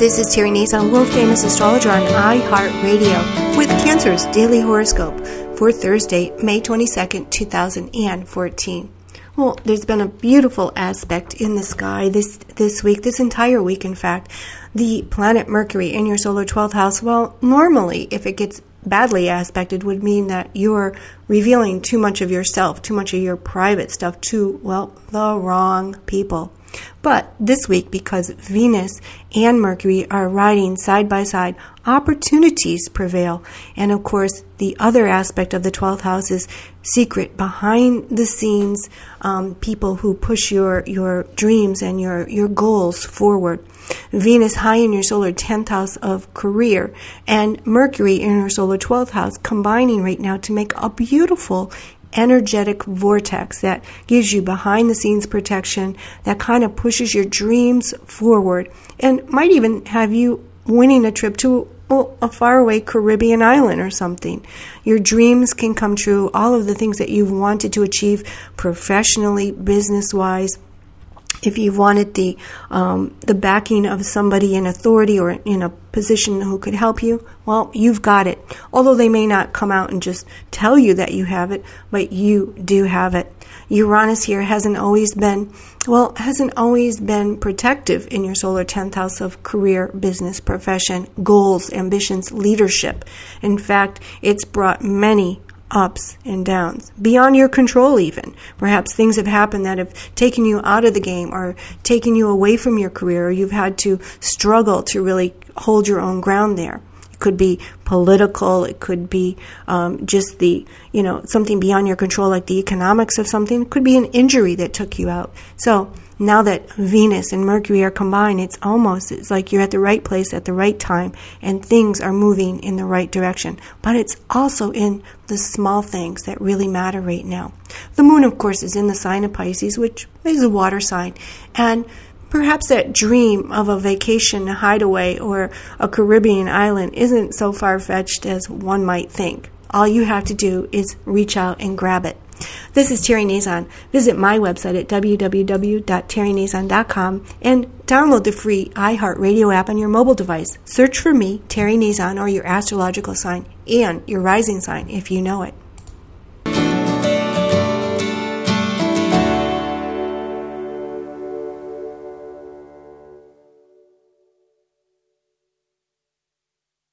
This is Terry Nazon, world famous astrologer on iHeartRadio, with Cancer's daily horoscope for Thursday, May 22nd, 2014. Well, there's been a beautiful aspect in the sky this this week, this entire week, in fact. The planet Mercury in your solar 12th house. Well, normally, if it gets badly aspected, would mean that you're revealing too much of yourself, too much of your private stuff to, well, the wrong people. But this week, because Venus and Mercury are riding side by side, opportunities prevail. And of course, the other aspect of the 12th house is secret, behind the scenes, um, people who push your, your dreams and your, your goals forward. Venus high in your solar 10th house of career and Mercury in your solar 12th house combining right now to make a beautiful energetic vortex that gives you behind the scenes protection, that kind of pushes your dreams forward, and might even have you winning a trip to a faraway Caribbean island or something. Your dreams can come true, all of the things that you've wanted to achieve professionally, business wise, if you wanted the um, the backing of somebody in authority or in a position who could help you, well, you've got it. Although they may not come out and just tell you that you have it, but you do have it. Uranus here hasn't always been, well, hasn't always been protective in your solar 10th house of career, business, profession, goals, ambitions, leadership. In fact, it's brought many ups and downs, beyond your control, even. Perhaps things have happened that have taken you out of the game or taken you away from your career, or you've had to struggle to really hold your own ground there. It could be political, it could be um, just the, you know, something beyond your control, like the economics of something. It could be an injury that took you out. So, now that Venus and Mercury are combined, it's almost it's like you're at the right place at the right time and things are moving in the right direction. But it's also in the small things that really matter right now. The moon, of course, is in the sign of Pisces, which is a water sign. And perhaps that dream of a vacation hideaway or a Caribbean island isn't so far fetched as one might think. All you have to do is reach out and grab it. This is Terry Nazon. Visit my website at www.terrynazon.com and download the free iHeartRadio app on your mobile device. Search for me, Terry Nazon, or your astrological sign and your rising sign if you know it.